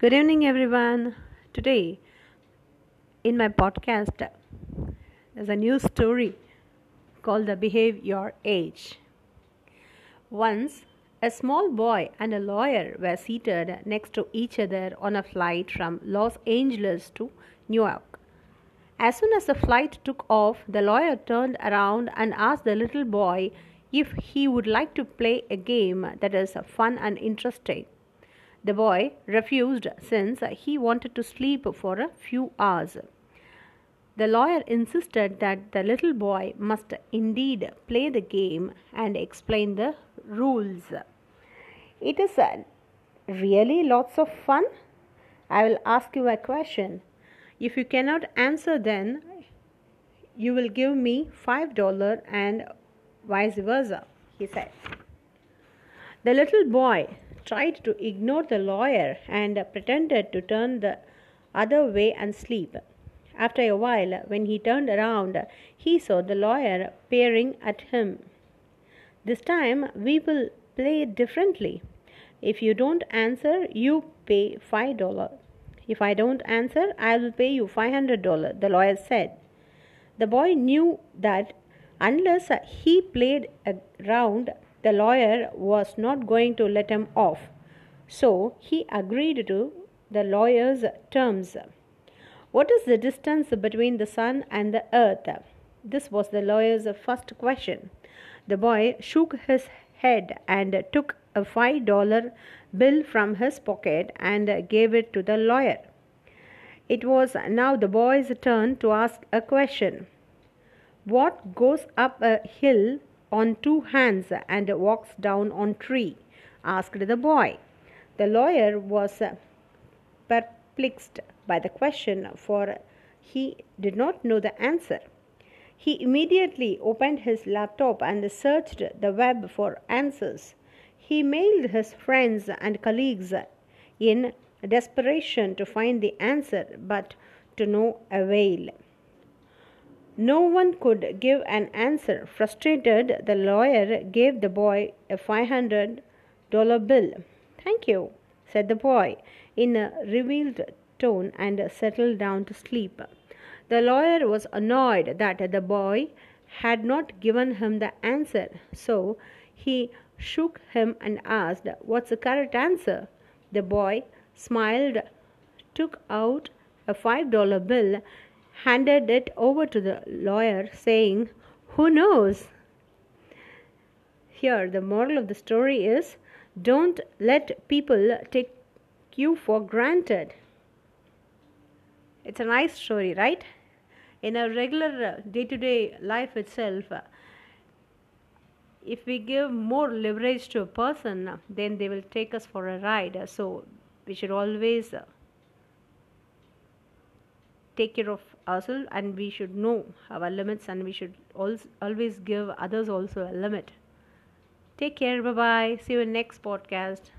Good evening, everyone. Today, in my podcast, there's a new story called The Behave Your Age. Once, a small boy and a lawyer were seated next to each other on a flight from Los Angeles to New York. As soon as the flight took off, the lawyer turned around and asked the little boy if he would like to play a game that is fun and interesting. The boy refused since he wanted to sleep for a few hours. The lawyer insisted that the little boy must indeed play the game and explain the rules. It is uh, really lots of fun. I will ask you a question. If you cannot answer, then you will give me $5 and vice versa, he said. The little boy tried to ignore the lawyer and pretended to turn the other way and sleep. After a while, when he turned around, he saw the lawyer peering at him. This time we will play differently. If you don't answer, you pay $5. If I don't answer, I will pay you $500, the lawyer said. The boy knew that unless he played a round, the lawyer was not going to let him off. So he agreed to the lawyer's terms. What is the distance between the sun and the earth? This was the lawyer's first question. The boy shook his head and took a five dollar bill from his pocket and gave it to the lawyer. It was now the boy's turn to ask a question. What goes up a hill on two hands and walks down on tree? asked the boy. The lawyer was perplexed by the question, for he did not know the answer. He immediately opened his laptop and searched the web for answers. He mailed his friends and colleagues in desperation to find the answer, but to no avail. No one could give an answer. Frustrated, the lawyer gave the boy a $500 bill. Thank you, said the boy in a revealed tone and settled down to sleep. The lawyer was annoyed that the boy had not given him the answer, so he shook him and asked, What's the correct answer? The boy smiled, took out a five dollar bill, handed it over to the lawyer, saying, Who knows? Here, the moral of the story is don't let people take you for granted. It's a nice story, right? In a regular day to day life itself, uh, if we give more leverage to a person, then they will take us for a ride. So we should always uh, take care of ourselves and we should know our limits and we should always give others also a limit. Take care. Bye bye see you in next podcast